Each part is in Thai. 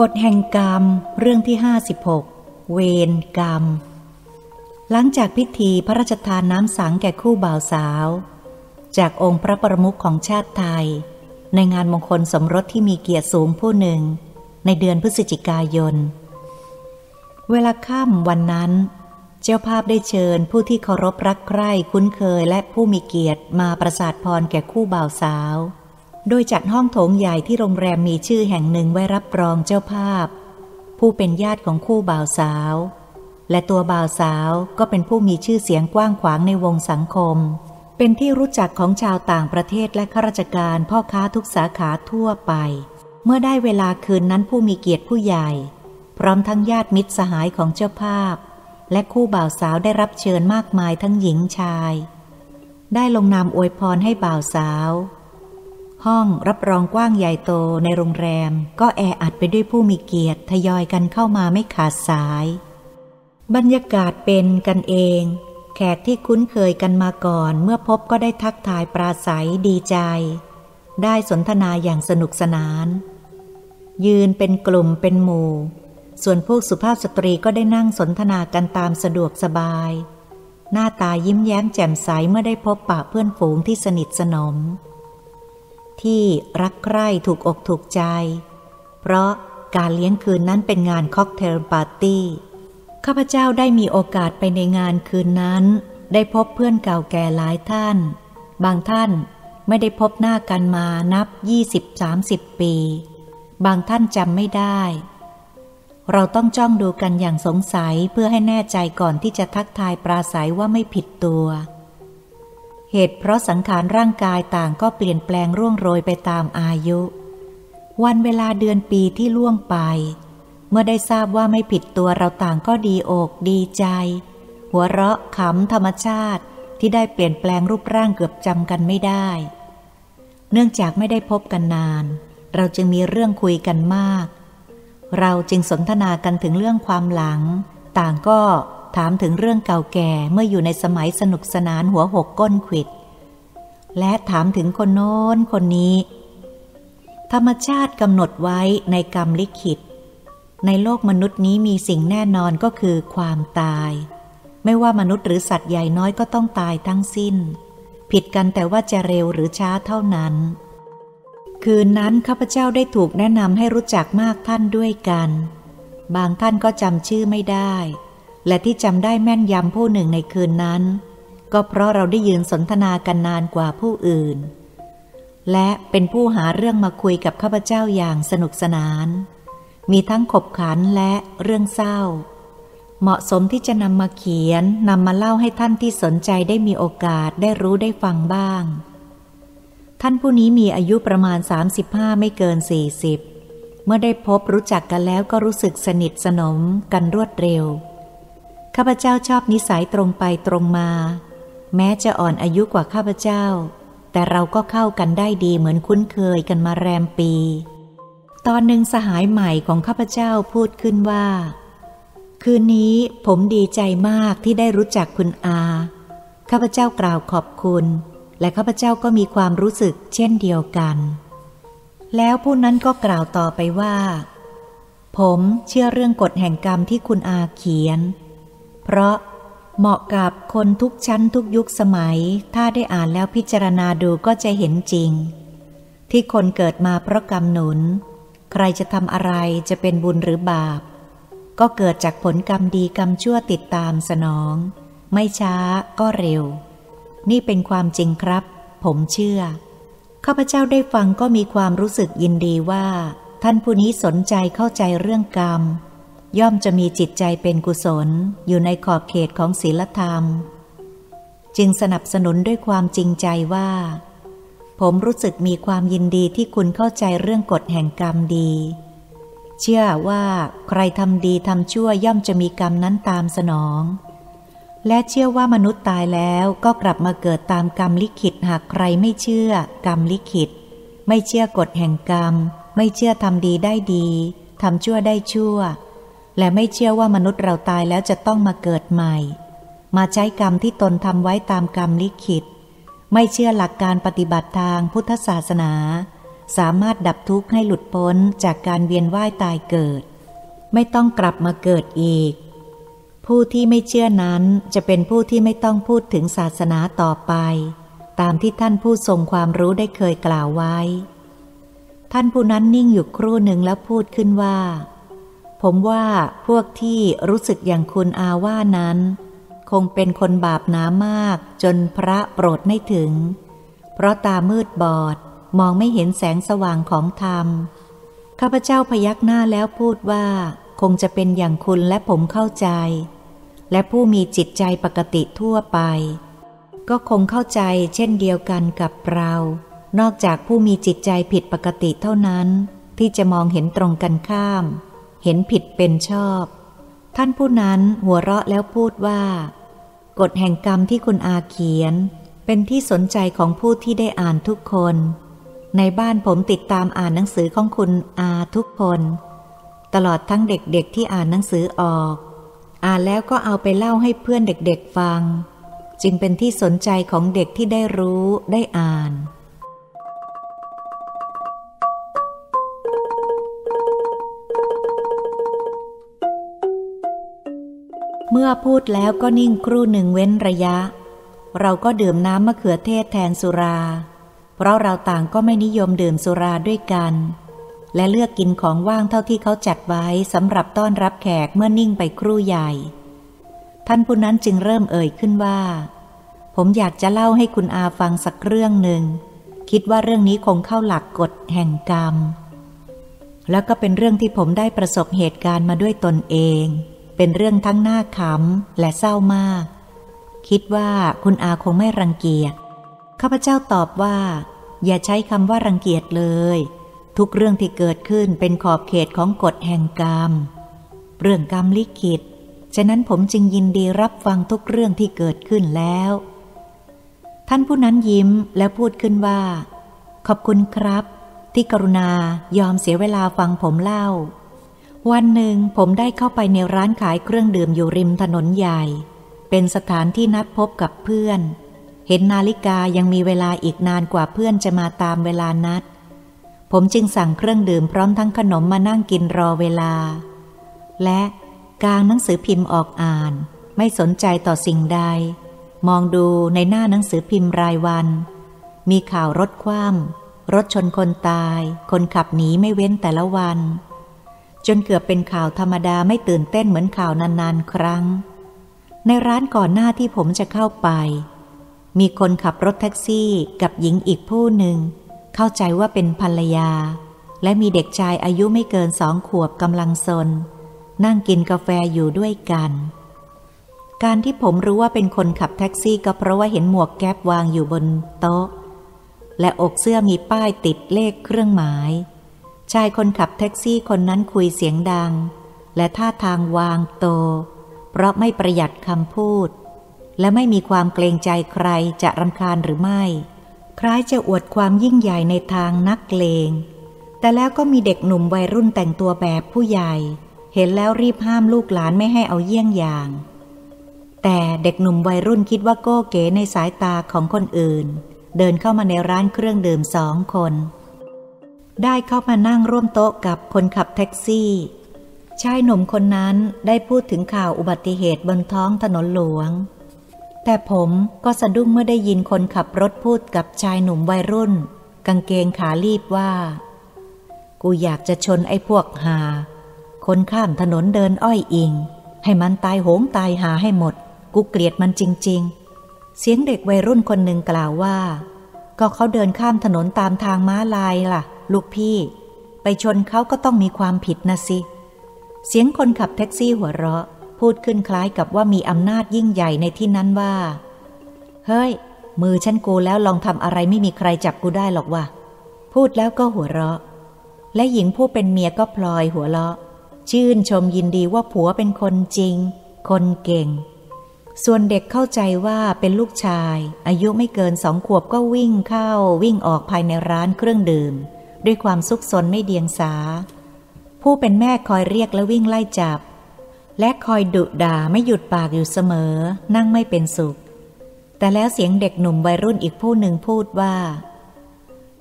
กฎแห่งกรรมเรื่องที่ห้าสิบหกเวรกรรม หลังจากพิธีพระราชทานน้ำสังแก่คู่บ่าวสาว จากองค์พระประมุขของชาติไทย ในงานมงคลสมรสที่มีเกียรติสูงผู้หนึ่ง ในเดือนพฤศจิกายน เวลาค่ำวันนั้น เจ้าภาพได้เชิญผู้ที่เคารพรักใคร่คุ้นเคยและผู้มีเกียรติมาประสาทพรแก่คู่บ่าวสาว โดยจัดห้องโถงใหญ่ที่โรงแรมมีชื่อแห่งหนึ่งไว้รับรองเจ้าภาพ ผู้เป็นญาติของคู่บ่าวสาว และตัวบ่าวสาวก็เป็นผู้มีชื่อเสียงกว้างขวางในวงสังคม เป็นที่รู้จักของชาวต่างประเทศและข้าราชการพ่อค้าทุกสาขาทั่วไป เมื่อได้เวลาคืนนั้นผู้มีเกียรติผู้ใหญ่ พร้อมทั้งญาติมิตรสหายของเจ้าภาพ และคู่บ่าวสาวได้รับเชิญมากมายทั้งหญิงชาย ได้ลงนามอวยพรให้บ่าวสาว ห้องรับรองกว้างใหญ่โตในโรงแรม ก็แออัดไปด้วยผู้มีเกียรติทยอยกันเข้ามาไม่ขาดสาย บรรยากาศเป็นกันเอง แขกที่คุ้นเคยกันมาก่อน เมื่อพบก็ได้ทักทายปราศัยดีใจ ได้สนทนาอย่างสนุกสนาน ยืนเป็นกลุ่มเป็นหมู่ ส่วนพวกสุภาพสตรีก็ได้นั่งสนทนากันตามสะดวกสบาย หน้าตายิ้มแย้มแจ่มใสเมื่อได้พบปะเพื่อนฝูงที่สนิทสนม ที่รักใคร่ถูกอกถูกใจ เพราะการเลี้ยงคืนนั้นเป็นงานค็อกเทลปาร์ตี้ ข้าพเจ้าได้มีโอกาสไปในงานคืนนั้น ได้พบเพื่อนเก่าแก่หลายท่าน บางท่านไม่ได้พบหน้ากันมานับ 20-30 ปี บางท่านจำไม่ได้ เราต้องจ้องดูกันอย่างสงสัยเพื่อให้แน่ใจก่อนที่จะทักทายปราศัยว่าไม่ผิดตัว เหตุเพราะสังขารร่างกายต่างก็เปลี่ยนแปลงร่วงโรยไปตามอายุ วันเวลาเดือนปีที่ล่วงไป เมื่อได้ทราบว่าไม่ผิดตัวเราต่างก็ดีอกดีใจ หัวเราะขำธรรมชาติที่ได้เปลี่ยนแปลงรูปร่างเกือบจำกันไม่ได้ เนื่องจากไม่ได้พบกันนาน เราจึงมีเรื่องคุยกันมาก เราจึงสนทนากันถึงเรื่องความหลัง ต่างก็ ถามถึงเรื่องเก่าแก่เมื่ออยู่ในสมัยสนุกสนานหัวหกก้นขิด และถามถึงคนโน้นคนนี้ ธรรมชาติกำหนดไว้ในกรรมลิขิต ในโลกมนุษย์นี้มีสิ่งแน่นอนก็คือความตาย ไม่ว่ามนุษย์หรือสัตว์ใหญ่น้อยก็ต้องตายทั้งสิ้น ผิดกันแต่ว่าจะเร็วหรือช้าเท่านั้น คืนนั้นข้าพเจ้าได้ถูกแนะนำให้รู้จักมากท่านด้วยกัน บางท่านก็จำชื่อไม่ได้ และที่จำได้แม่นยำผู้หนึ่งในคืนนั้น ก็เพราะเราได้ยืนสนทนากันนานกว่าผู้อื่น และเป็นผู้หาเรื่องมาคุยกับข้าพเจ้าอย่างสนุกสนาน มีทั้งขบขันและเรื่องเศร้า เหมาะสมที่จะนำมาเขียนนำมาเล่าให้ท่านที่สนใจได้มีโอกาสได้รู้ได้ฟังบ้าง ท่านผู้นี้มีอายุประมาณ 35 ไม่เกิน 40เมื่อได้พบรู้จักกันแล้วก็รู้สึกสนิทสนมกันรวดเร็ว ข้าพเจ้าชอบนิสัยตรงไปตรงมา แม้จะอ่อนอายุกว่าข้าพเจ้า แต่เราก็เข้ากันได้ดีเหมือนคุ้นเคยกันมาแรมปี ตอนหนึ่งสหายใหม่ของข้าพเจ้าพูดขึ้นว่า คืนนี้ผมดีใจมากที่ได้รู้จักคุณอา ข้าพเจ้ากล่าวขอบคุณ และข้าพเจ้าก็มีความรู้สึกเช่นเดียวกัน แล้วผู้นั้นก็กล่าวต่อไปว่า ผมเชื่อเรื่องกฎแห่งกรรมที่คุณอาเขียน เพราะเหมาะกับคนทุกชั้นทุกยุคสมัย ถ้าได้อ่านแล้วพิจารณาดูก็จะเห็นจริง ที่คนเกิดมาเพราะกรรมหนุน ใครจะทำอะไรจะเป็นบุญหรือบาป ก็เกิดจากผลกรรมดีกรรมชั่วติดตามสนอง ไม่ช้าก็เร็ว นี่เป็นความจริงครับ ผมเชื่อ ข้าพเจ้าได้ฟังก็มีความรู้สึกยินดีว่า ท่านผู้นี้สนใจเข้าใจเรื่องกรรม ย่อมจะมีจิตใจเป็นกุศลอยู่ในขอบเขตของศีลธรรม จึงสนับสนุนด้วยความจริงใจว่า ผมรู้สึกมีความยินดีที่คุณเข้าใจเรื่องกฎแห่งกรรมดี เชื่อว่าใครทำดีทำชั่วย่อมจะมีกรรมนั้นตามสนอง และเชื่อว่ามนุษย์ตายแล้วก็กลับมาเกิดตามกรรมลิขิตหากใครไม่เชื่อกรรมลิขิต ไม่เชื่อกฎแห่งกรรม ไม่เชื่อทำดีได้ดีทำชั่วได้ชั่ว และไม่เชื่อว่ามนุษย์เราตายแล้วจะต้องมาเกิดใหม่ มาใช้กรรมที่ตนทำไว้ตามกรรมลิขิต ไม่เชื่อหลักการปฏิบัติทางพุทธศาสนา สามารถดับทุกข์ให้หลุดพ้นจากการเวียนว่ายตายเกิด ไม่ต้องกลับมาเกิดอีก ผู้ที่ไม่เชื่อนั้นจะเป็นผู้ที่ไม่ต้องพูดถึงศาสนาต่อไป ตามที่ท่านผู้ทรงความรู้ได้เคยกล่าวไว้ ท่านผู้นั้นนิ่งอยู่ครู่หนึ่งแล้วพูดขึ้นว่า ผมว่าพวกที่รู้สึกอย่างคุณอาว่านั้น คงเป็นคนบาปหนามากจนพระโปรดไม่ถึง เพราะตามืดบอดมองไม่เห็นแสงสว่างของธรรม ข้าพเจ้าพยักหน้าแล้วพูดว่า คงจะเป็นอย่างคุณและผมเข้าใจ และผู้มีจิตใจปกติทั่วไป ก็คงเข้าใจเช่นเดียวกันกับเรา นอกจากผู้มีจิตใจผิดปกติเท่านั้น ที่จะมองเห็นตรงกันข้าม เห็นผิดเป็นชอบ ท่านผู้นั้นหัวเราะแล้วพูดว่า กฎแห่งกรรมที่คุณอาเขียน เป็นที่สนใจของผู้ที่ได้อ่านทุกคน ในบ้านผมติดตามอ่านหนังสือของคุณอาทุกคน ตลอดทั้งเด็กๆที่อ่านหนังสือออก อ่านแล้วก็เอาไปเล่าให้เพื่อนเด็กๆฟัง จึงเป็นที่สนใจของเด็กที่ได้รู้ได้อ่าน เมื่อพูดแล้วก็นิ่งครู่หนึ่งเว้นระยะ เราก็ดื่มน้ำมะเขือเทศแทนสุรา เพราะเราต่างก็ไม่นิยมดื่มสุราด้วยกัน และเลือกกินของว่างเท่าที่เขาจัดไว้สำหรับต้อนรับแขกเมื่อนิ่งไปครู่ใหญ่ ท่านผู้นั้นจึงเริ่มเอ่ยขึ้นว่า ผมอยากจะเล่าให้คุณอาฟังสักเรื่องหนึ่ง คิดว่าเรื่องนี้คงเข้าหลักกฎแห่งกรรม แล้วก็เป็นเรื่องที่ผมได้ประสบเหตุการณ์มาด้วยตนเอง เป็นเรื่องทั้งน่าขำและเศร้ามาก คิดว่าคุณอาคงไม่รังเกียจข้าพเจ้าตอบว่า อย่าใช้คำว่ารังเกียจเลย ทุกเรื่องที่เกิดขึ้นเป็นขอบเขตของกฎแห่งกรรม เรื่องกรรมลิขิตฉะนั้นผมจึงยินดีรับฟังทุกเรื่องที่เกิดขึ้นแล้ว ท่านผู้นั้นยิ้มแล้วพูดขึ้นว่า ขอบคุณครับ ที่กรุณายอมเสียเวลาฟังผมเล่า วันหนึ่งผมได้เข้าไปในร้านขายเครื่องดื่มอยู่ริมถนนใหญ่ เป็นสถานที่นัดพบกับเพื่อน เห็นนาฬิกายังมีเวลาอีกนานกว่าเพื่อนจะมาตามเวลานัด ผมจึงสั่งเครื่องดื่มพร้อมทั้งขนมมานั่งกินรอเวลา และกางหนังสือพิมพ์ออกอ่าน ไม่สนใจต่อสิ่งใด มองดูในหน้าหนังสือพิมพ์รายวัน มีข่าวรถคว่ำรถชนคนตาย คนขับหนีไม่เว้นแต่ละวัน จนเกือบเป็นข่าวธรรมดาไม่ตื่นเต้นเหมือนข่าวนานๆ ครั้ง ในร้านก่อนหน้าที่ผมจะเข้าไป มีคนขับรถแท็กซี่กับหญิงอีกผู้หนึ่ง เข้าใจว่าเป็นภรรยา และมีเด็กชายอายุไม่เกินสองขวบกำลังซน นั่งกินกาแฟอยู่ด้วยกัน การที่ผมรู้ว่าเป็นคนขับแท็กซี่ก็เพราะว่าเห็นหมวกแก๊ปวางอยู่บนโต๊ะ และอกเสื้อมีป้ายติดเลขเครื่องหมาย ชายคนขับแท็กซี่คนนั้นคุยเสียงดัง และท่าทางวางโต เพราะไม่ประหยัดคำพูด และไม่มีความเกรงใจใครจะรำคาญหรือไม่ คล้ายจะอวดความยิ่งใหญ่ในทางนักเลง แต่แล้วก็มีเด็กหนุ่มวัยรุ่นแต่งตัวแบบผู้ใหญ่ เห็นแล้วรีบห้ามลูกหลานไม่ให้เอาเยี่ยงอย่าง แต่เด็กหนุ่มวัยรุ่นคิดว่าโก้เก๋ในสายตาของคนอื่น เดินเข้ามาในร้านเครื่องดื่มสองคน ได้เข้ามานั่งร่วมโต๊ะกับคนขับแท็กซี่ ชายหนุ่มคนนั้นได้พูดถึงข่าวอุบัติเหตุบนท้องถนนหลวง แต่ผมก็สะดุ้งเมื่อได้ยินคนขับรถพูดกับชายหนุ่มวัยรุ่น กางเกงขาลีบว่า กูอยากจะชนไอ้พวกหา คนข้ามถนนเดินอ้อยอิง ให้มันตายโหงตายหาให้หมด กูเกลียดมันจริง ๆ เสียงเด็กวัยรุ่นคนหนึ่งกล่าวว่า ก็เขาเดินข้ามถนนตามทางม้าลายล่ะ ลูกพี่ ไปชนเขาก็ต้องมีความผิดนะสิ เสียงคนขับแท็กซี่หัวเราะ พูดขึ้นคล้ายกับว่ามีอำนาจยิ่งใหญ่ในที่นั้นว่า เฮ้ย มือฉันกูแล้วลองทำอะไรไม่มีใครจับกูได้หรอกว่ะ พูดแล้วก็หัวเราะ และหญิงผู้เป็นเมียก็พลอยหัวเราะ ชื่นชมยินดีว่าผัวเป็นคนจริง คนเก่งส่วนเด็กเข้าใจว่าเป็นลูกชาย อายุไม่เกินสองขวบก็วิ่งเข้าวิ่งออกภายในร้านเครื่องดื่ม ด้วยความสุขสนไม่เดียงสา ผู้เป็นแม่คอยเรียกและวิ่งไล่จับ และคอยดุด่าไม่หยุดปากอยู่เสมอ นั่งไม่เป็นสุข แต่แล้วเสียงเด็กหนุ่มวัยรุ่นอีกผู้หนึ่งพูดว่า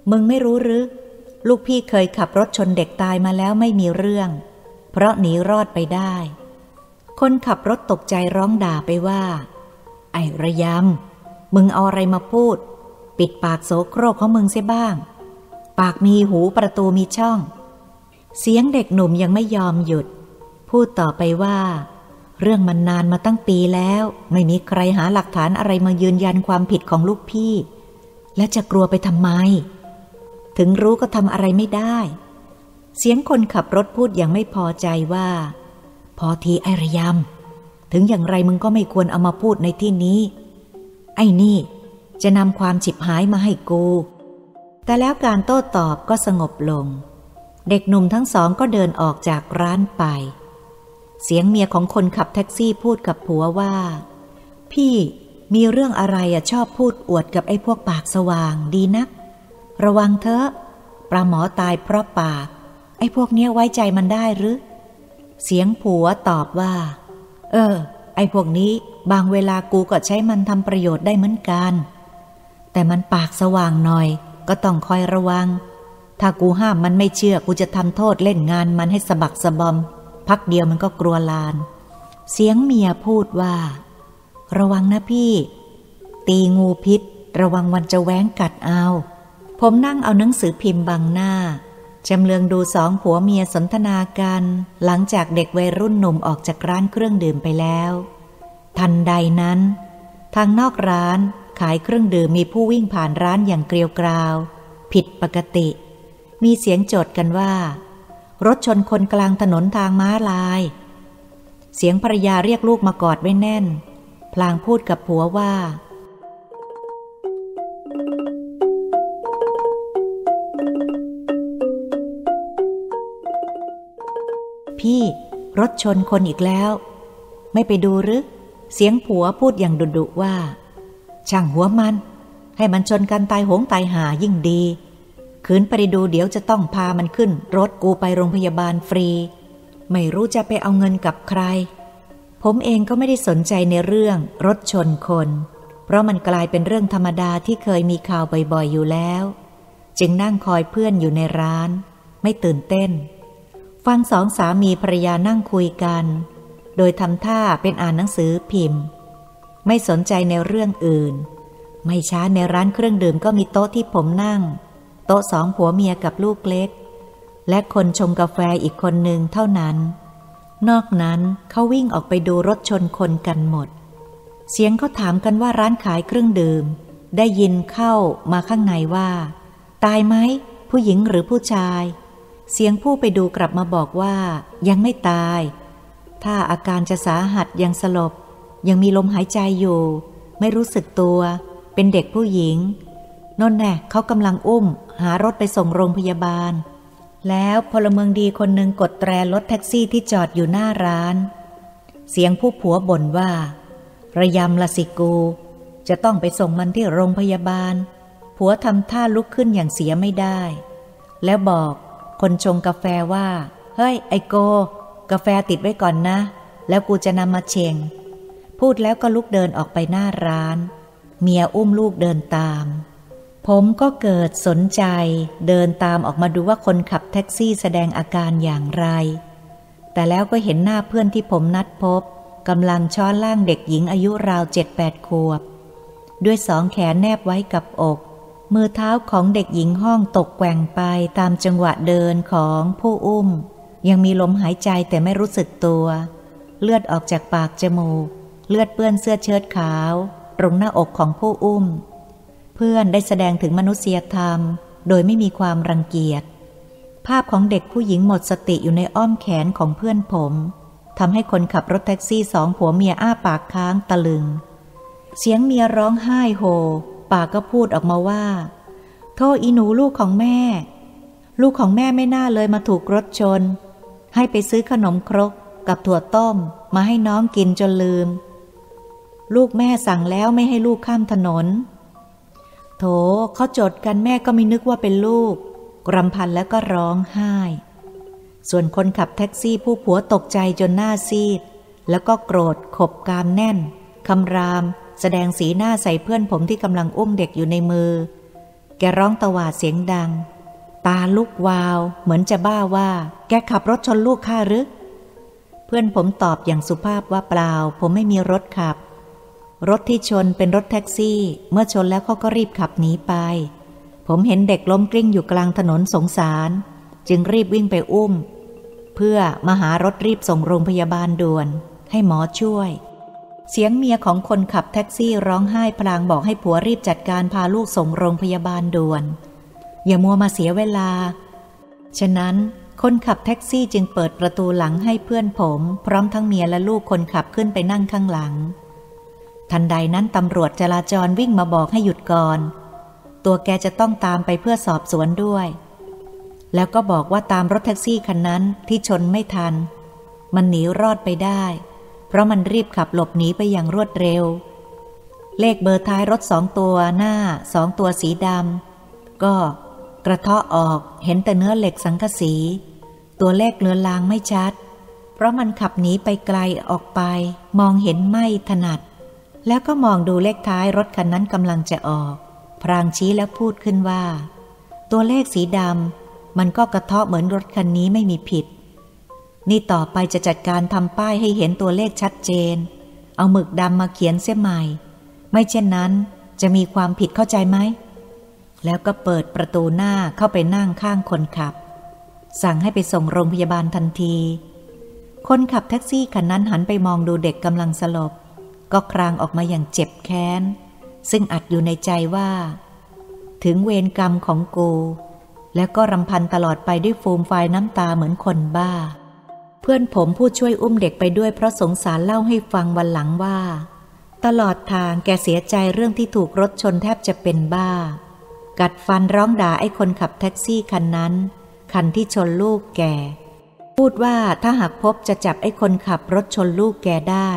มึงไม่รู้หรือลูกพี่เคยขับรถชนเด็กตายมาแล้วไม่มีเรื่อง เพราะหนีรอดไปได้ คนขับรถตกใจร้องด่าไปว่า ไอ้ระยำมึงเอาอะไรมาพูด ปิดปากโสโครกของมึงเสียบ้าง ปากมีหูประตูมีช่อง เสียงเด็กหนุ่มยังไม่ยอมหยุด พูดต่อไปว่า เรื่องมันนานมาตั้งปีแล้ว ไม่มีใครหาหลักฐานอะไรมายืนยันความผิดของลูกพี่ และจะกลัวไปทำไม ถึงรู้ก็ทำอะไรไม่ได้ เสียงคนขับรถพูดอย่างไม่พอใจว่า พอทีไอระยำถึงอย่างไรมึงก็ไม่ควรเอามาพูดในที่นี้ ไอ้นี่จะนำความฉิบหายมาให้กู แต่แล้วการโต้ตอบก็สงบลง เด็กหนุ่มทั้งสองก็เดินออกจากร้านไป เสียงเมียของคนขับแท็กซี่พูดกับผัวว่า พี่มีเรื่องอะไรอะชอบพูดอวดกับไอ้พวกปากสว่างดีนัก ระวังเถอะปลาหมอตายเพราะปาก ไอ้พวกเนี้ยไว้ใจมันได้หรือ เสียงผัวตอบว่า เออ ไอ้พวกนี้บางเวลากูก็ใช้มันทำประโยชน์ได้เหมือนกัน แต่มันปากสว่างหน่อย ก็ต้องคอยระวัง ถ้ากูห้ามมันไม่เชื่อกูจะทำโทษเล่นงานมันให้สะบักสะบอม พักเดียวมันก็กลัวลาน เสียงเมียพูดว่า ระวังนะพี่ ตีงูพิษ ระวังวันจะแว้งกัดเอา ผมนั่งเอาหนังสือพิมพ์บังหน้าจำเลืองดูสองผัวเมียสนทนากัน หลังจากเด็กวัยรุ่นหนุ่มออกจากร้านเครื่องดื่มไปแล้ว ทันใดนั้น ทางนอกร้าน ขายเครื่องดื่มมีผู้วิ่งผ่านร้านอย่างเกลียวกราว ผิดปกติ มีเสียงโจดกันว่า รถชนคนกลางถนนทางม้าลาย เสียงภรรยาเรียกลูกมากอดไว้แน่น พลางพูดกับผัวว่า พี่รถชนคนอีกแล้ว ไม่ไปดูหรือเสียงผัวพูดอย่างดุดุว่า ช่างหัวมัน ให้มันชนกันตายโหงตายหายิ่งดีขืนไปดูเดี๋ยวจะต้องพามันขึ้น รถกูไปโรงพยาบาลฟรี ไม่รู้จะไปเอาเงินกับใคร ผมเองก็ไม่ได้สนใจในเรื่องรถชนคน เพราะมันกลายเป็นเรื่องธรรมดาที่เคยมีข่าวบ่อยๆอยู่แล้ว จึงนั่งคอยเพื่อนอยู่ในร้าน ไม่ตื่นเต้น ฟังสองสามีภรรยานั่งคุยกัน โดยทำท่าเป็นอ่านหนังสือพิมพ์ ไม่สนใจในเรื่องอื่น ไม่ช้าในร้านเครื่องดื่มก็มีโต๊ะที่ผมนั่ง โต๊ะสองผัวเมียกับลูกเล็ก และคนชงกาแฟอีกคนหนึ่งเท่านั้น นอกนั้นเขาวิ่งออกไปดูรถชนคนกันหมด เสียงเขาถามกันว่าร้านขายเครื่องดื่ม ได้ยินเข้ามาข้างในว่า ตายไหมผู้หญิงหรือผู้ชาย เสียงผู้ไปดูกลับมาบอกว่า ยังไม่ตาย ถ้าอาการจะสาหัสยังสลบ ยังมีลมหายใจอยู่ ไม่รู้สึกตัว เป็นเด็กผู้หญิงนนแน่เขากำลังอุ้ม หารถไปส่งโรงพยาบาล แล้วพลเมืองดีคนหนึ่งกดแตรรถแท็กซี่ที่จอดอยู่หน้าร้าน เสียงผู้ผัวบ่นว่า ระยำละสิกู จะต้องไปส่งมันที่โรงพยาบาล ผัวทำท่าลุกขึ้นอย่างเสียไม่ได้ แล้วบอกคนชงกาแฟว่า เฮ้ย ไอโก กาแฟติดไว้ก่อนนะ แล้วกูจะนำมาเชง พูดแล้วก็ลุกเดินออกไปหน้าร้าน เมียอุ้มลูกเดินตาม ผมก็เกิดสนใจ เดินตามออกมาดูว่าคนขับแท็กซี่แสดงอาการอย่างไร แต่แล้วก็เห็นหน้าเพื่อนที่ผมนัดพบกำลังช้อนล่างเด็กหญิงอายุราวเจ็ดแปดขวบ ด้วยสองแขนแนบไว้กับอก มือเท้าของเด็กหญิงห้องตกแกว่งไปตามจังหวะเดินของผู้อุ้ม ยังมีลมหายใจแต่ไม่รู้สึกตัว เลือดออกจากปากจมูก เลือดเปื้อนเสื้อเชิ้ตขาวตรงหน้าอกของผู้อุ้ม เพื่อนได้แสดงถึงมนุษยธรรม โดยไม่มีความรังเกียจ ภาพของเด็กผู้หญิงหมดสติอยู่ในอ้อมแขนของเพื่อนผมทำให้คนขับรถแท็กซี่สองผัวเมียอ้าปากค้างตะลึง เสียงเมียร้องไห้โฮปากก็พูดออกมาว่า โทษอีหนูลูกของแม่ ลูกของแม่ไม่น่าเลยมาถูกรถชน ให้ไปซื้อขนมครกกับถั่วต้มมาให้น้องกินจนลืม ลูกแม่สั่งแล้วไม่ให้ลูกข้ามถนน โถเขาจดกันแม่ก็ไม่นึกว่าเป็นลูกกรำพันแล้วก็ร้องไห้ ส่วนคนขับแท็กซี่ผู้ผัวตกใจจนหน้าซีด แล้วก็โกรธขบกามแน่นคำราม แสดงสีหน้าใส่เพื่อนผมที่กำลังอุ้มเด็กอยู่ในมือ แกร้องตวาดเสียงดัง ตาลุกวาว เหมือนจะบ้าว่า แกขับรถชนลูกข้าหรือ เพื่อนผมตอบอย่างสุภาพว่าเปล่า ผมไม่มีรถขับ รถที่ชนเป็นรถแท็กซี่ เมื่อชนแล้วเขาก็รีบขับหนีไป ผมเห็นเด็กล้มกลิ้งอยู่กลางถนนสงสาร จึงรีบวิ่งไปอุ้ม เพื่อมาหารถรีบส่งโรงพยาบาลด่วน ให้หมอช่วย เสียงเมียของคนขับแท็กซี่ร้องไห้พลางบอกให้ผัวรีบจัดการพาลูกส่งโรงพยาบาลด่วน อย่ามัวมาเสียเวลา ฉะนั้นคนขับแท็กซี่จึงเปิดประตูหลังให้เพื่อนผม พร้อมทั้งเมียและลูกคนขับขึ้นไปนั่งข้างหลัง ทันใดนั้นตำรวจจราจรวิ่งมาบอกให้หยุดก่อน ตัวแกจะต้องตามไปเพื่อสอบสวนด้วย แล้วก็บอกว่าตามรถแท็กซี่คันนั้นที่ชนไม่ทัน มันหนีรอดไปได้ เพราะมันรีบขับหลบหนีไปอย่างรวดเร็ว เลขเบอร์ท้ายรถสองตัวหน้าสองตัวสีดำก็กระเทาะออกเห็นแต่เนื้อเหล็กสังกสี ตัวเลขเลือนลางไม่ชัด เพราะมันขับหนีไปไกลออกไป มองเห็นไม่ถนัด แล้วก็มองดูเลขท้ายรถคันนั้นกำลังจะออก พรางชี้แล้วพูดขึ้นว่า ตัวเลขสีดำมันก็กระเทาะเหมือนรถคันนี้ไม่มีผิด นี่ต่อไปจะจัดการทำป้ายให้เห็นตัวเลขชัดเจน เอาหมึกดำมาเขียนเส้นใหม่ ไม่เช่นนั้นจะมีความผิดเข้าใจไหม แล้วก็เปิดประตูหน้าเข้าไปนั่งข้างคนขับ สั่งให้ไปส่งโรงพยาบาลทันที คนขับแท็กซี่คันนั้นหันไปมองดูเด็กกำลังสลบ ก็ครางออกมาอย่างเจ็บแค้น ซึ่งอัดอยู่ในใจว่า ถึงเวรกรรมของกู แล้วก็รำพันตลอดไปด้วยฟูมไฟน้ำตาเหมือนคนบ้า เพื่อนผมผู้ช่วยอุ้มเด็กไปด้วยเพราะสงสารเล่าให้ฟังวันหลังว่า ตลอดทางแกเสียใจเรื่องที่ถูกรถชนแทบจะเป็นบ้า กัดฟันร้องด่าไอ้คนขับแท็กซี่คันนั้น คันที่ชนลูกแกพูดว่าถ้าหากพบจะจับไอ้คนขับรถชนลูกแกได้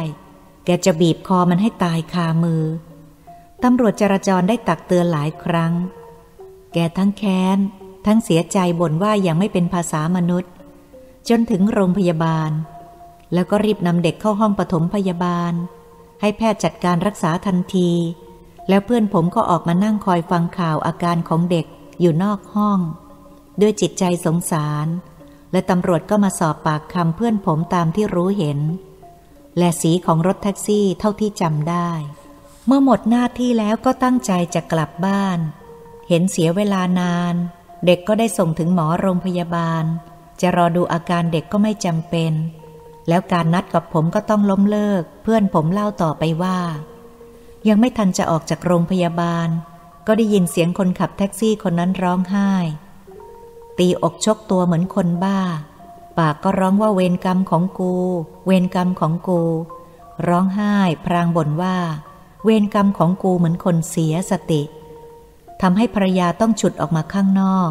แกจะบีบคอมันให้ตายคามือ ตำรวจจราจรได้ตักเตือนหลายครั้ง แกทั้งแค้น ทั้งเสียใจบ่นว่าอยังไม่เป็นภาษามนุษย์ จนถึงโรงพยาบาล แล้วก็รีบนำเด็กเข้าห้องปฐมพยาบาล ให้แพทย์จัดการรักษาทันที แล้วเพื่อนผมก็ออกมานั่งคอยฟังข่าวอาการของเด็กอยู่นอกห้อง ด้วยจิตใจสงสาร และตำรวจก็มาสอบปากคำเพื่อนผมตามที่รู้เห็น และสีของรถแท็กซี่เท่าที่จำได้ เมื่อหมดหน้าที่แล้วก็ตั้งใจจะกลับบ้าน เห็นเสียเวลานาน เด็กก็ได้ส่งถึงหมอโรงพยาบาล จะรอดูอาการเด็กก็ไม่จำเป็น แล้วการนัดกับผมก็ต้องล้มเลิก เพื่อนผมเล่าต่อไปว่า ยังไม่ทันจะออกจากโรงพยาบาล ก็ได้ยินเสียงคนขับแท็กซี่คนนั้นร้องไห้ ตีอกชกตัวเหมือนคนบ้า ปากก็ร้องว่าเวรกรรมของกู เวรกรรมของกู ร้องไห้พรางบ่นว่า เวรกรรมของกูเหมือนคนเสียสติทำให้ภรรยาต้องฉุดออกมาข้างนอก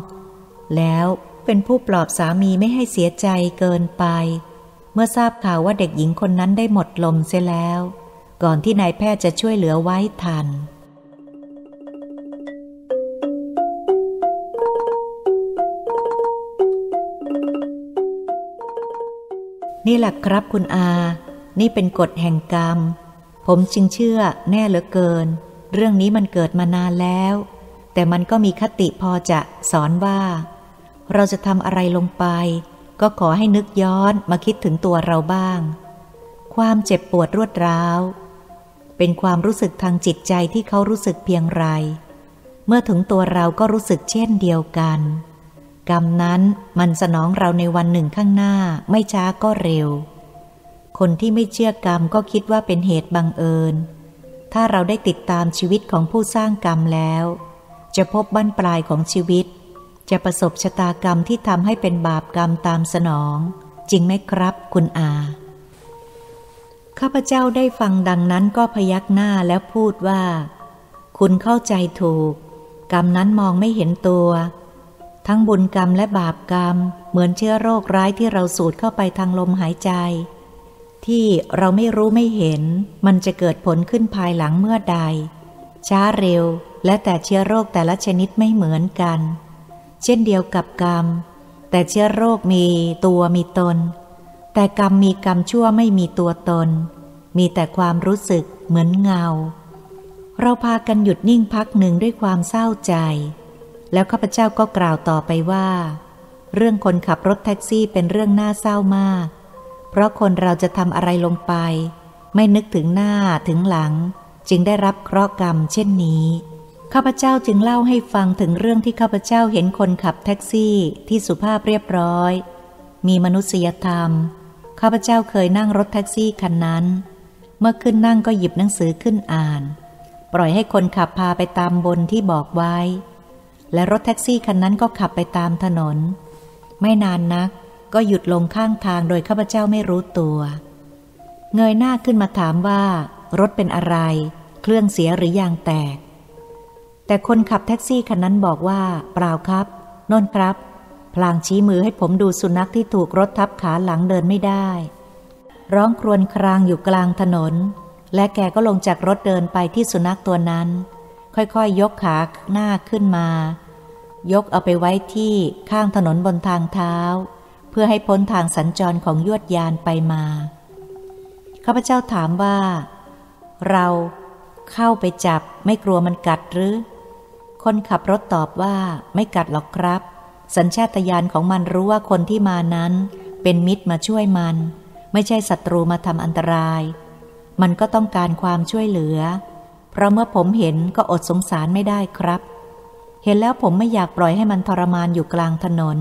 แล้วเป็นผู้ปลอบสามีไม่ให้เสียใจเกินไป เมื่อทราบข่าวว่าเด็กหญิงคนนั้นได้หมดลมเสียแล้ว ก่อนที่นายแพทย์จะช่วยเหลือไว้ทัน นี่แหละครับคุณอา นี่เป็นกฎแห่งกรรม ผมจึงเชื่อแน่เหลือเกิน เรื่องนี้มันเกิดมานานแล้ว แต่มันก็มีคติพอจะสอนว่า เราจะทำอะไรลงไป ก็ขอให้นึกย้อนมาคิดถึงตัวเราบ้าง ความเจ็บปวดรวดร้าว เป็นความรู้สึกทางจิตใจที่เขารู้สึกเพียงไร เมื่อถึงตัวเราก็รู้สึกเช่นเดียวกัน กรรมนั้นมันสนองเราในวันหนึ่งข้างหน้าไม่ช้าก็เร็ว คนที่ไม่เชื่อกรรมก็คิดว่าเป็นเหตุบังเอิญ ถ้าเราได้ติดตามชีวิตของผู้สร้างกรรมแล้ว จะพบบั้นปลายของชีวิต จะประสบชะตากรรมที่ทำให้เป็นบาปกรรมตามสนอง จริงไหมครับคุณอา ข้าพเจ้าได้ฟังดังนั้นก็พยักหน้าแล้วพูดว่า คุณเข้าใจถูก กรรมนั้นมองไม่เห็นตัว ทั้งบุญกรรมและบาปกรรม เหมือนเชื้อโรคร้ายที่เราสูดเข้าไปทางลมหายใจ ที่เราไม่รู้ไม่เห็น มันจะเกิดผลขึ้นภายหลังเมื่อใด ช้าเร็วและแต่เชื้อโรคแต่ละชนิดไม่เหมือนกัน เช่นเดียวกับกรรม แต่เชื้อโรคมีตัวมีตน แต่กรรมมีกรรมชั่วไม่มีตัวตน มีแต่ความรู้สึกเหมือนเงา เราพากันหยุดนิ่งพักหนึ่งด้วยความเศร้าใจ แล้วข้าพเจ้าก็กล่าวต่อไปว่า เรื่องคนขับรถแท็กซี่เป็นเรื่องน่าเศร้ามาก เพราะคนเราจะทำอะไรลงไป ไม่นึกถึงหน้าถึงหลัง จึงได้รับเคราะห์กรรมเช่นนี้ข้าพเจ้าจึงเล่าให้ฟังถึงเรื่องที่ข้าพเจ้าเห็นคนขับแท็กซี่ที่สุภาพเรียบร้อย มีมนุษยธรรมข้าพเจ้าเคยนั่งรถแท็กซี่คันนั้น เมื่อขึ้นนั่งก็หยิบหนังสือขึ้นอ่าน ปล่อยให้คนขับพาไปตามบนที่บอกไว้ และรถแท็กซี่คันนั้นก็ขับไปตามถนน ไม่นานนักก็หยุดลงข้างทางโดยข้าพเจ้าไม่รู้ตัว เงยหน้าขึ้นมาถามว่า รถเป็นอะไร เครื่องเสียหรือยางแตก แต่คนขับแท็กซี่คันนั้นบอกว่า เปล่าครับนนครับ พลางชี้มือให้ผมดูสุนัขที่ถูกรถทับขาหลังเดินไม่ได้ ร้องครวญครางอยู่กลางถนน และแกก็ลงจากรถเดินไปที่สุนัขตัวนั้น ค่อยๆยยกขาหน้าขึ้นมา ยกเอาไปไว้ที่ข้างถนนบนทางเท้า เพื่อให้พ้นทางสัญจรของยวดยานไปมาข้าพเจ้าถามว่า เราเข้าไปจับไม่กลัวมันกัดหรือ คนขับรถตอบว่าไม่กัดหรอกครับ สัญชาตญาณของมันรู้ว่าคนที่มานั้น เป็นมิตรมาช่วยมัน ไม่ใช่ศัตรูมาทำอันตราย มันก็ต้องการความช่วยเหลือ เพราะเมื่อผมเห็นก็อดสงสารไม่ได้ครับ เห็นแล้วผมไม่อยากปล่อยให้มันทรมานอยู่กลางถนน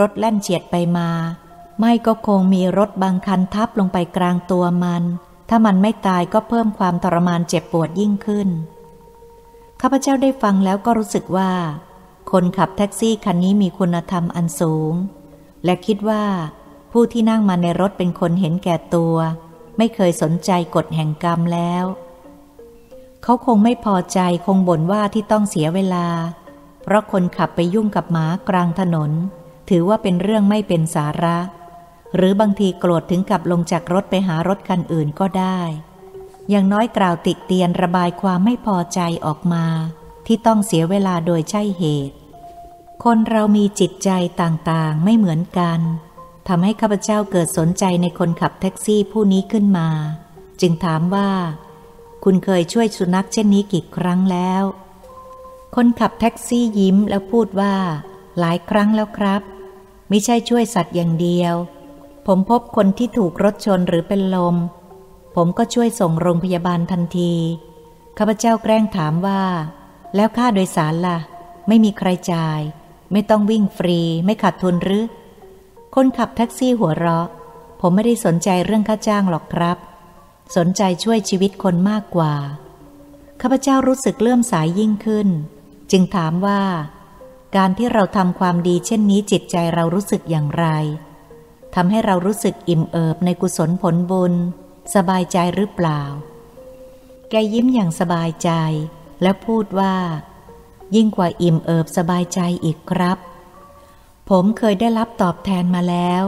รถแล่นเฉียดไปมา ไม่ก็คงมีรถบางคันทับลงไปกลางตัวมัน ถ้ามันไม่ตายก็เพิ่มความทรมานเจ็บปวดยิ่งขึ้น ข้าพเจ้าได้ฟังแล้วก็รู้สึกว่า คนขับแท็กซี่คันนี้มีคุณธรรมอันสูง และคิดว่า ผู้ที่นั่งมาในรถเป็นคนเห็นแก่ตัว ไม่เคยสนใจกฎแห่งกรรมแล้ว เขาคงไม่พอใจคงบ่นว่าที่ต้องเสียเวลา เพราะคนขับไปยุ่งกับหมากลางถนน ถือว่าเป็นเรื่องไม่เป็นสาระ หรือบางทีโกรธถึงกับลงจากรถไปหารถคันอื่นก็ได้ อย่างน้อยกล่าวติเตียนระบายความไม่พอใจออกมา ที่ต้องเสียเวลาโดยใช่เหตุ คนเรามีจิตใจต่างๆไม่เหมือนกันทำให้ข้าพเจ้าเกิดสนใจในคนขับแท็กซี่ผู้นี้ขึ้นมา จึงถามว่า คุณเคยช่วยสุนัขเช่นนี้กี่ครั้งแล้ว คนขับแท็กซี่ยิ้มแล้วพูดว่า หลายครั้งแล้วครับ ไม่ใช่ช่วยสัตว์อย่างเดียว ผมพบคนที่ถูกรถชนหรือเป็นลม ผมก็ช่วยส่งโรงพยาบาลทันที ข้าพเจ้าแกล้งถามว่า แล้วค่าโดยสารละ่ะ ไม่มีใครจ่าย ไม่ต้องวิ่งฟรี ไม่ขาดทุนหรือ คนขับแท็กซี่หัวเราะ ผมไม่ได้สนใจเรื่องค่าจ้างหรอกครับ สนใจช่วยชีวิตคนมากกว่า ข้าพเจ้ารู้สึกเลื่อมสายยิ่งขึ้น จึงถามว่า การที่เราทำความดีเช่นนี้จิตใจเรารู้สึกอย่างไรทำให้เรารู้สึกอิ่มเอิบในกุศลผลบุญ สบายใจหรือเปล่า แกยิ้มอย่างสบายใจ และพูดว่า ยิ่งกว่าอิ่มเอิบสบายใจอีกครับ ผมเคยได้รับตอบแทนมาแล้ว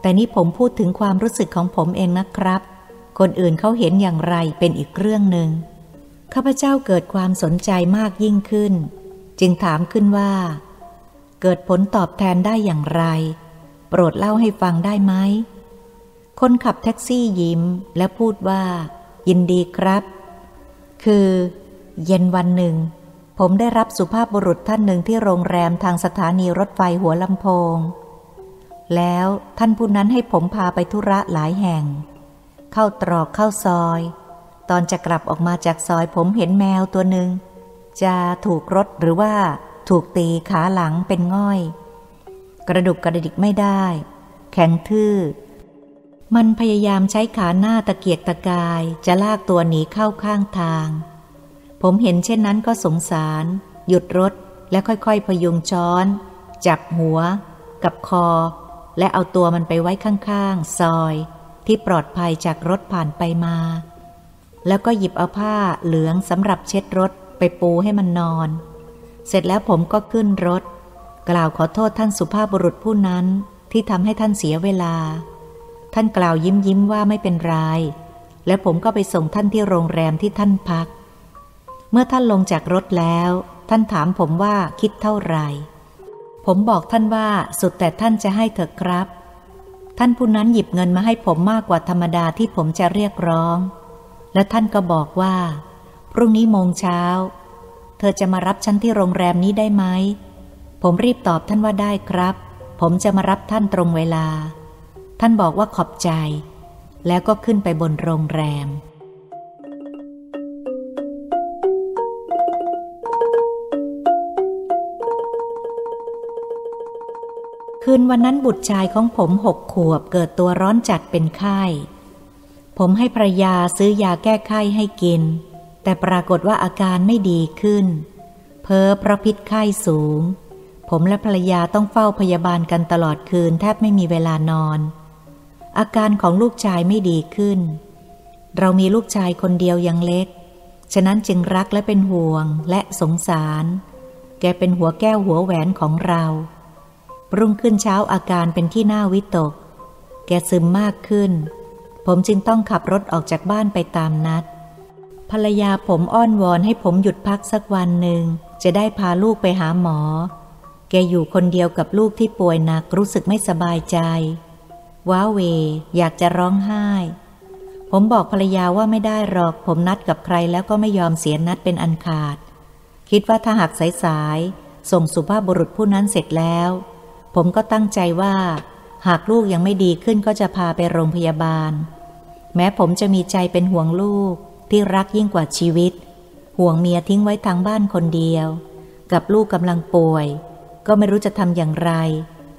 แต่นี่ผมพูดถึงความรู้สึกของผมเองนะครับ คนอื่นเขาเห็นอย่างไรเป็นอีกเรื่องหนึ่งข้าพเจ้าเกิดความสนใจมากยิ่งขึ้น จึงถามขึ้นว่า เกิดผลตอบแทนได้อย่างไร โปรดเล่าให้ฟังได้ไหมคนขับแท็กซี่ยิ้มและพูดว่า ยินดีครับ คือ เย็นวันหนึ่ง ผมได้รับสุภาพบุรุษท่านหนึ่งที่โรงแรมทางสถานีรถไฟหัวลำโพง แล้วท่านผู้นั้นให้ผมพาไปธุระหลายแห่ง เข้าตรอกเข้าซอย ตอนจะกลับออกมาจากซอยผมเห็นแมวตัวหนึ่งจะถูกรถหรือว่าถูกตีขาหลังเป็นง่อย กระดุกกระดิกไม่ได้ แข็งทื่อ มันพยายามใช้ขาหน้าตะเกียกตะกายจะลากตัวหนีเข้าข้างทาง ผมเห็นเช่นนั้นก็สงสาร หยุดรถและค่อยๆพยุงช้อน จับหัว กับคอ และเอาตัวมันไปไว้ข้างๆ ซอย ที่ปลอดภัยจากรถผ่านไปมา แล้วก็หยิบเอาผ้าเหลืองสำหรับเช็ดรถไปปูให้มันนอน เสร็จแล้วผมก็ขึ้นรถ กล่าวขอโทษท่านสุภาพบุรุษผู้นั้นที่ทำให้ท่านเสียเวลา ท่านกล่าวยิ้มยิ้มว่าไม่เป็นไร และผมก็ไปส่งท่านที่โรงแรมที่ท่านพัก เมื่อท่านลงจากรถแล้ว ท่านถามผมว่าคิดเท่าไหร่ ผมบอกท่านว่าสุดแต่ท่านจะให้เถอะครับ ท่านผู้นั้นหยิบเงินมาให้ผมมากกว่าธรรมดาที่ผมจะเรียกร้อง และท่านก็บอกว่า พรุ่งนี้โมงเช้า เธอจะมารับฉันที่โรงแรมนี้ได้ไหม ผมรีบตอบท่านว่าได้ครับ ผมจะมารับท่านตรงเวลา ท่านบอกว่าขอบใจ แล้วก็ขึ้นไปบนโรงแรม คืนวันนั้นบุตรชายของผมหกขวบเกิดตัวร้อนจัดเป็นไข้ ผมให้ภรรยาซื้อยาแก้ไข้ให้กิน แต่ปรากฏว่าอาการไม่ดีขึ้น เพ้อเพราะพิษไข้สูง ผมและภรรยาต้องเฝ้าพยาบาลกันตลอดคืนแทบไม่มีเวลานอน อาการของลูกชายไม่ดีขึ้น เรามีลูกชายคนเดียวยังเล็ก ฉะนั้นจึงรักและเป็นห่วงและสงสาร แกเป็นหัวแก้วหัวแหวนของเรา รุ่งขึ้นเช้าอาการเป็นที่น่าวิตก แกซึมมากขึ้น ผมจึงต้องขับรถออกจากบ้านไปตามนัด ภรรยาผมอ้อนวอนให้ผมหยุดพักสักวันหนึ่ง จะได้พาลูกไปหาหมอ แกอยู่คนเดียวกับลูกที่ป่วยหนักรู้สึกไม่สบายใจ ว้าเว อยากจะร้องไห้ ผมบอกภรรยาว่าไม่ได้หรอก ผมนัดกับใครแล้วก็ไม่ยอมเสียนัดเป็นอันขาด คิดว่าถ้าหากสายๆส่งสุภาพบุรุษผู้นั้นเสร็จแล้ว ผมก็ตั้งใจว่า หากลูกยังไม่ดีขึ้นก็จะพาไปโรงพยาบาล แม้ผมจะมีใจเป็นห่วงลูกที่รักยิ่งกว่าชีวิต ห่วงเมียทิ้งไว้ทางบ้านคนเดียว กับลูกกำลังป่วย ก็ไม่รู้จะทำอย่างไร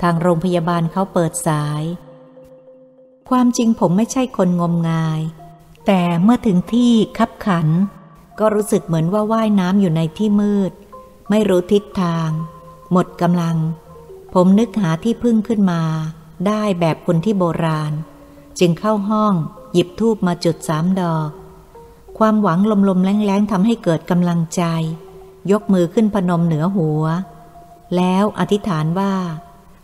ทางโรงพยาบาลเขาเปิดสาย ความจริงผมไม่ใช่คนงมงาย แต่เมื่อถึงที่คับขัน ก็รู้สึกเหมือนว่าว่ายน้ำอยู่ในที่มืด ไม่รู้ทิศทาง หมดกำลัง ผมนึกหาที่พึ่งขึ้นมาได้แบบคนที่โบราณ จึงเข้าห้องหยิบทูบมาจุดสามดอก ความหวังลมๆแรงๆทำให้เกิดกำลังใจ ยกมือขึ้นพนมเหนือหัว แล้วอธิษฐานว่า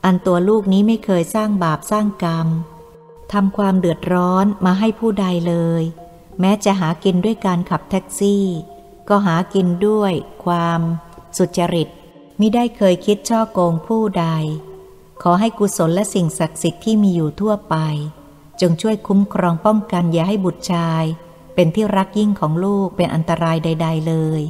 อันตัวลูกนี้ไม่เคยสร้างบาปสร้างกรรมทำความเดือดร้อนมาให้ผู้ใดเลย แม้จะหากินด้วยการขับแท็กซี่ ก็หากินด้วยความสุจริต มิได้เคยคิดช่อโกงผู้ใด ขอให้กุศลและสิ่งศักดิ์สิทธิ์ที่มีอยู่ทั่วไป จงช่วยคุ้มครองป้องกันอย่าให้บุตรชาย เป็นที่รักยิ่งของลูกเป็นอันตรายใด ๆ เลย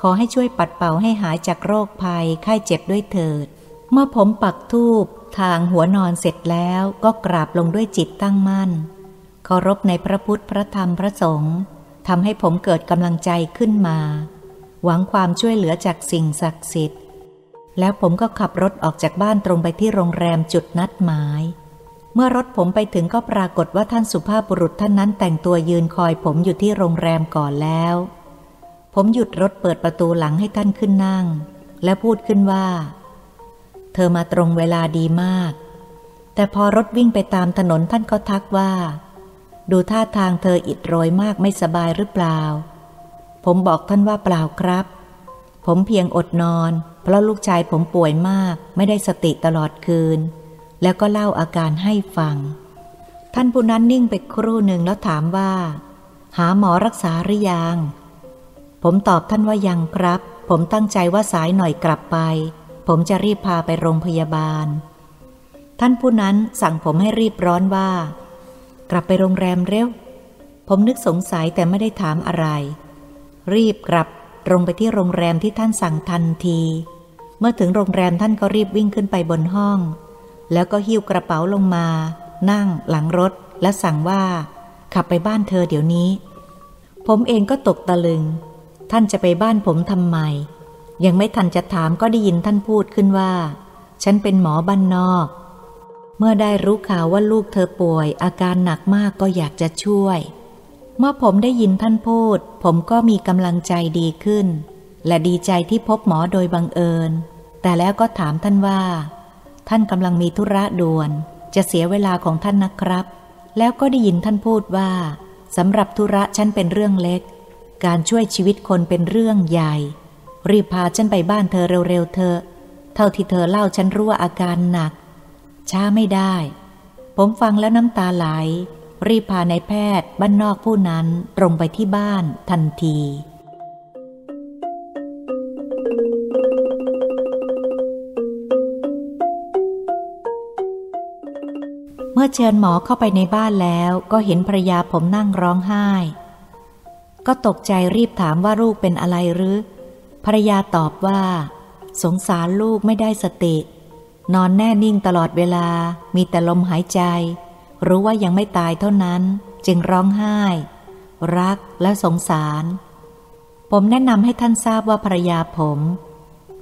ขอให้ช่วยปัดเป่าให้หายจากโรคภัยไข้เจ็บด้วยเถิด เมื่อผมปักทูบทางหัวนอนเสร็จแล้วก็กราบลงด้วยจิตตั้งมั่นเคารพในพระพุทธพระธรรมพระสงฆ์ทำให้ผมเกิดกำลังใจขึ้นมา หวังความช่วยเหลือจากสิ่งศักดิ์สิทธิ์ แล้วผมก็ขับรถออกจากบ้านตรงไปที่โรงแรมจุดนัดหมาย เมื่อรถผมไปถึงก็ปรากฏว่าท่านสุภาพบุรุษท่านนั้นแต่งตัวยืนคอยผมอยู่ที่โรงแรมก่อนแล้ว ผมหยุดรถเปิดประตูหลังให้ท่านขึ้นนั่ง และพูดขึ้นว่า เธอมาตรงเวลาดีมาก แต่พอรถวิ่งไปตามถนนท่านก็ทักว่า ดูท่าทางเธออิดโรยมากไม่สบายหรือเปล่า ผมบอกท่านว่าเปล่าครับ ผมเพียงอดนอน เพราะลูกชายผมป่วยมากไม่ได้สติตลอดคืน แล้วก็เล่าอาการให้ฟัง ท่านผู้นั้นนิ่งไปครู่หนึ่งแล้วถามว่า หาหมอรักษาหรือยัง ผมตอบท่านว่ายังครับ ผมตั้งใจว่าสายหน่อยกลับไป ผมจะรีบพาไปโรงพยาบาล ท่านผู้นั้นสั่งผมให้รีบร้อนว่า กลับไปโรงแรมเร็ว ผมนึกสงสัยแต่ไม่ได้ถามอะไร รีบกลับตรงไปที่โรงแรมที่ท่านสั่งทันที เมื่อถึงโรงแรมท่านก็รีบวิ่งขึ้นไปบนห้อง แล้วก็หิ้วกระเป๋าลงมา นั่งหลังรถและสั่งว่า ขับไปบ้านเธอเดี๋ยวนี้ ผมเองก็ตกตะลึง ท่านจะไปบ้านผมทำไม ยังไม่ทันจะถามก็ได้ยินท่านพูดขึ้นว่า ฉันเป็นหมอบ้านนอก เมื่อได้รู้ข่าวว่าลูกเธอป่วย อาการหนักมากก็อยากจะช่วย เมื่อผมได้ยินท่านพูด ผมก็มีกำลังใจดีขึ้น และดีใจที่พบหมอโดยบังเอิญ แต่แล้วก็ถามท่านว่า ท่านกำลังมีธุระด่วน จะเสียเวลาของท่านนะครับ แล้วก็ได้ยินท่านพูดว่าสำหรับธุระฉันเป็นเรื่องเล็ก การช่วยชีวิตคนเป็นเรื่องใหญ่ รีบพาฉันไปบ้านเธอเร็วๆเธอ เท่าที่เธอเล่าฉันรู้ว่าอาการหนัก ช้าไม่ได้ ผมฟังแล้วน้ำตาไหล รีบพาในแพทย์บ้านนอกผู้นั้นตรงไปที่บ้านทันที เมื่อเชิญหมอเข้าไปในบ้านแล้วก็เห็นภรยาผมนั่งร้องไห้ ก็ตกใจรีบถามว่าลูกเป็นอะไรหรือภรยาตอบว่า สงสารลูกไม่ได้สติ นอนแน่นิ่งตลอดเวลามีแต่ลมหายใจ รู้ว่ายังไม่ตายเท่านั้น จึงร้องไห้ รักและสงสาร ผมแนะนำให้ท่านทราบว่าภรรยาผม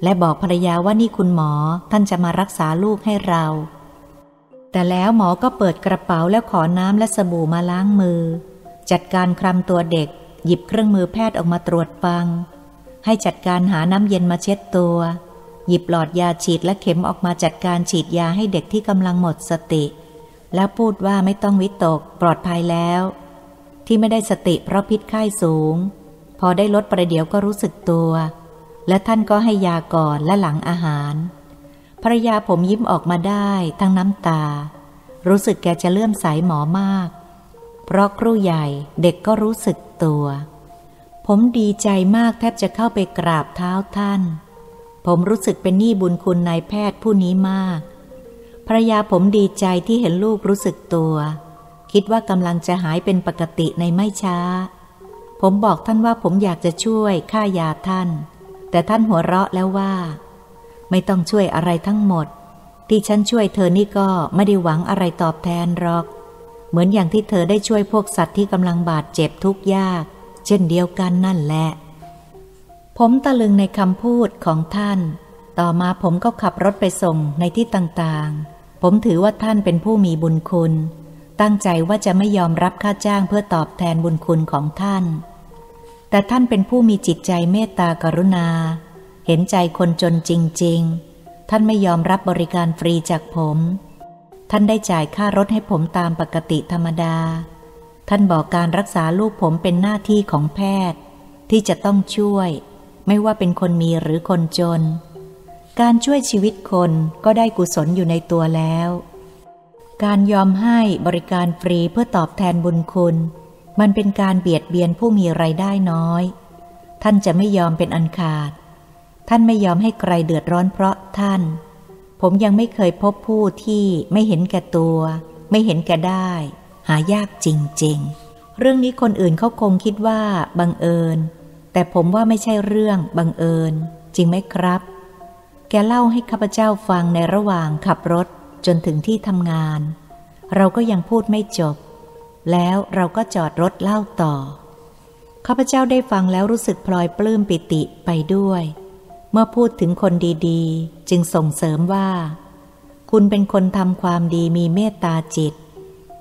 และบอกภรรยาว่านี่คุณหมอท่านจะมารักษาลูกให้เรา แต่แล้วหมอก็เปิดกระเป๋าแล้วขอน้ำและสบู่มาล้างมือ จัดการคลำตัวเด็ก หยิบเครื่องมือแพทย์ออกมาตรวจฟัง ให้จัดการหาน้ำเย็นมาเช็ดตัวหยิบหลอดยาฉีดและเข็มออกมาจัดการฉีดยาให้เด็กที่กำลังหมดสติ แล้วพูดว่าไม่ต้องวิตกปลอดภัยแล้ว ที่ไม่ได้สติเพราะพิษไข้สูง พอได้ลดประเดี๋ยวก็รู้สึกตัว และท่านก็ให้ยาก่อนและหลังอาหารภรยาผมยิ้มออกมาได้ทั้งน้ำตา รู้สึกแกจะเลื่อมใสหมอมาก เพราะครูใหญ่เด็กก็รู้สึกตัว ผมดีใจมากแทบจะเข้าไปกราบเท้าท่าน ผมรู้สึกเป็นหนี้บุญคุณนายแพทย์ผู้นี้มาก ภรรยาผมดีใจที่เห็นลูกรู้สึกตัว คิดว่ากำลังจะหายเป็นปกติในไม่ช้า ผมบอกท่านว่าผมอยากจะช่วยค่ายาท่าน แต่ท่านหัวเราะแล้วว่า ไม่ต้องช่วยอะไรทั้งหมด ที่ฉันช่วยเธอนี่ก็ไม่ได้หวังอะไรตอบแทนหรอก เหมือนอย่างที่เธอได้ช่วยพวกสัตว์ที่กำลังบาดเจ็บทุกยาก เช่นเดียวกันนั่นแหละ ผมตะลึงในคำพูดของท่าน ต่อมาผมก็ขับรถไปส่งในที่ต่างๆ ผมถือว่าท่านเป็นผู้มีบุญคุณ ตั้งใจว่าจะไม่ยอมรับค่าจ้างเพื่อตอบแทนบุญคุณของท่าน แต่ท่านเป็นผู้มีจิตใจเมตตากรุณา เห็นใจคนจนจริง ๆ ท่านไม่ยอมรับบริการฟรีจากผม ท่านได้จ่ายค่ารถให้ผมตามปกติธรรมดา ท่านบอกการรักษาลูกผมเป็นหน้าที่ของแพทย์ ที่จะต้องช่วย ไม่ว่าเป็นคนมีหรือคนจน การช่วยชีวิตคนก็ได้กุศลอยู่ในตัวแล้ว การยอมให้บริการฟรีเพื่อตอบแทนบุญคุณ มันเป็นการเบียดเบียนผู้มีไรายได้น้อย ท่านจะไม่ยอมเป็นอันขาด ท่านไม่ยอมให้ใครเดือดร้อนเพราะท่าน ผมยังไม่เคยพบผู้ที่ไม่เห็นแก่ตัว ไม่เห็นแก่ได้ หายากจริง ๆ เรื่องนี้คนอื่นเขาคงคิดว่าบังเอิญ แต่ผมว่าไม่ใช่เรื่องบังเอิญ จริงไหมครับ แกเล่าให้ข้าพเจ้าฟังในระหว่างขับรถจนถึงที่ทำงาน เราก็ยังพูดไม่จบ แล้วเราก็จอดรถเล่าต่อ ข้าพเจ้าได้ฟังแล้วรู้สึกพลอยปลื้มปิติไปด้วย เมื่อพูดถึงคนดีๆ จึงส่งเสริมว่า คุณเป็นคนทำความดีมีเมตตาจิต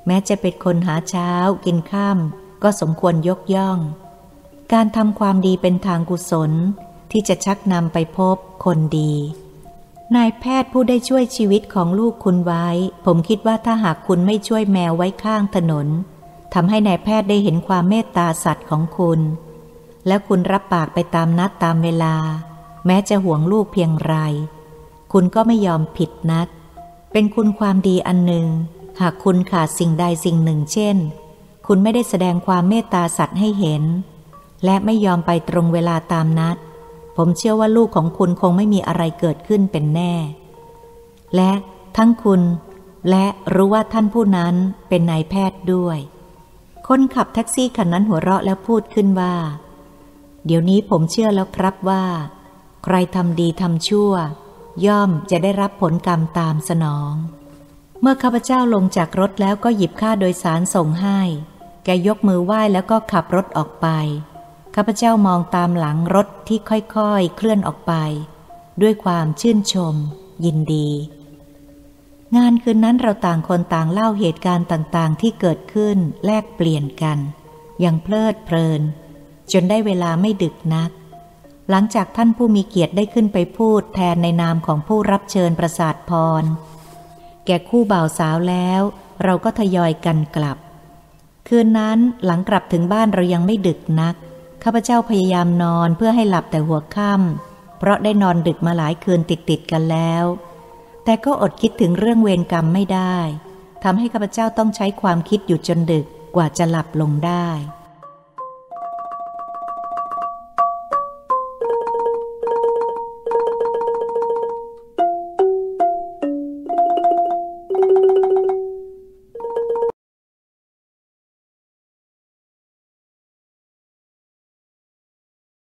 แม้จะเป็นคนหาเช้ากินข้ามก็สมควรยกย่อง การทำความดีเป็นทางกุศล ที่จะชักนำไปพบคนดี นายแพทย์ผู้ได้ช่วยชีวิตของลูกคุณไว้ ผมคิดว่าถ้าหากคุณไม่ช่วยแมวไว้ข้างถนนทำให้นายแพทย์ได้เห็นความเมตตาสัตว์ของคุณ และคุณรับปากไปตามนัดตามเวลา แม้จะห่วงลูกเพียงไร คุณก็ไม่ยอมผิดนัด เป็นคุณความดีอันหนึ่ง หากคุณขาดสิ่งใดสิ่งหนึ่งเช่น คุณไม่ได้แสดงความเมตตาสัตว์ให้เห็น และไม่ยอมไปตรงเวลาตามนัด ผมเชื่อว่าลูกของคุณคงไม่มีอะไรเกิดขึ้นเป็นแน่ และทั้งคุณและรู้ว่าท่านผู้นั้นเป็นนายแพทย์ด้วย คนขับแท็กซี่คันนั้นหัวเราะแล้วพูดขึ้นว่า เดี๋ยวนี้ผมเชื่อแล้วครับว่า ใครทำดีทำชั่ว ย่อมจะได้รับผลกรรมตามสนอง เมื่อข้าพเจ้าลงจากรถแล้วก็หยิบค่าโดยสารส่งให้ แกยกมือไหว้แล้วก็ขับรถออกไป ข้าพเจ้ามองตามหลังรถที่ค่อยๆ เคลื่อนออกไป ด้วยความชื่นชม ยินดี งานคืนนั้นเราต่างคนต่างเล่าเหตุการณ์ต่างๆ ที่เกิดขึ้นแลกเปลี่ยนกันอย่างเพลิดเพลิน จนได้เวลาไม่ดึกนัก หลังจากท่านผู้มีเกียรติได้ขึ้นไปพูดแทนในนามของผู้รับเชิญประสาทพร แก่คู่บ่าวสาวแล้ว เราก็ทยอยกันกลับ คืนนั้นหลังกลับถึงบ้านเรายังไม่ดึกนัก ข้าพเจ้าพยายามนอนเพื่อให้หลับแต่หัวค่ำเพราะได้นอนดึกมาหลายคืนติดๆกันแล้ว แต่ก็อดคิดถึงเรื่องเวรกรรมไม่ได้ทำให้ข้าพเจ้าต้องใช้ความคิดอยู่จนดึกกว่าจะหลับลงได้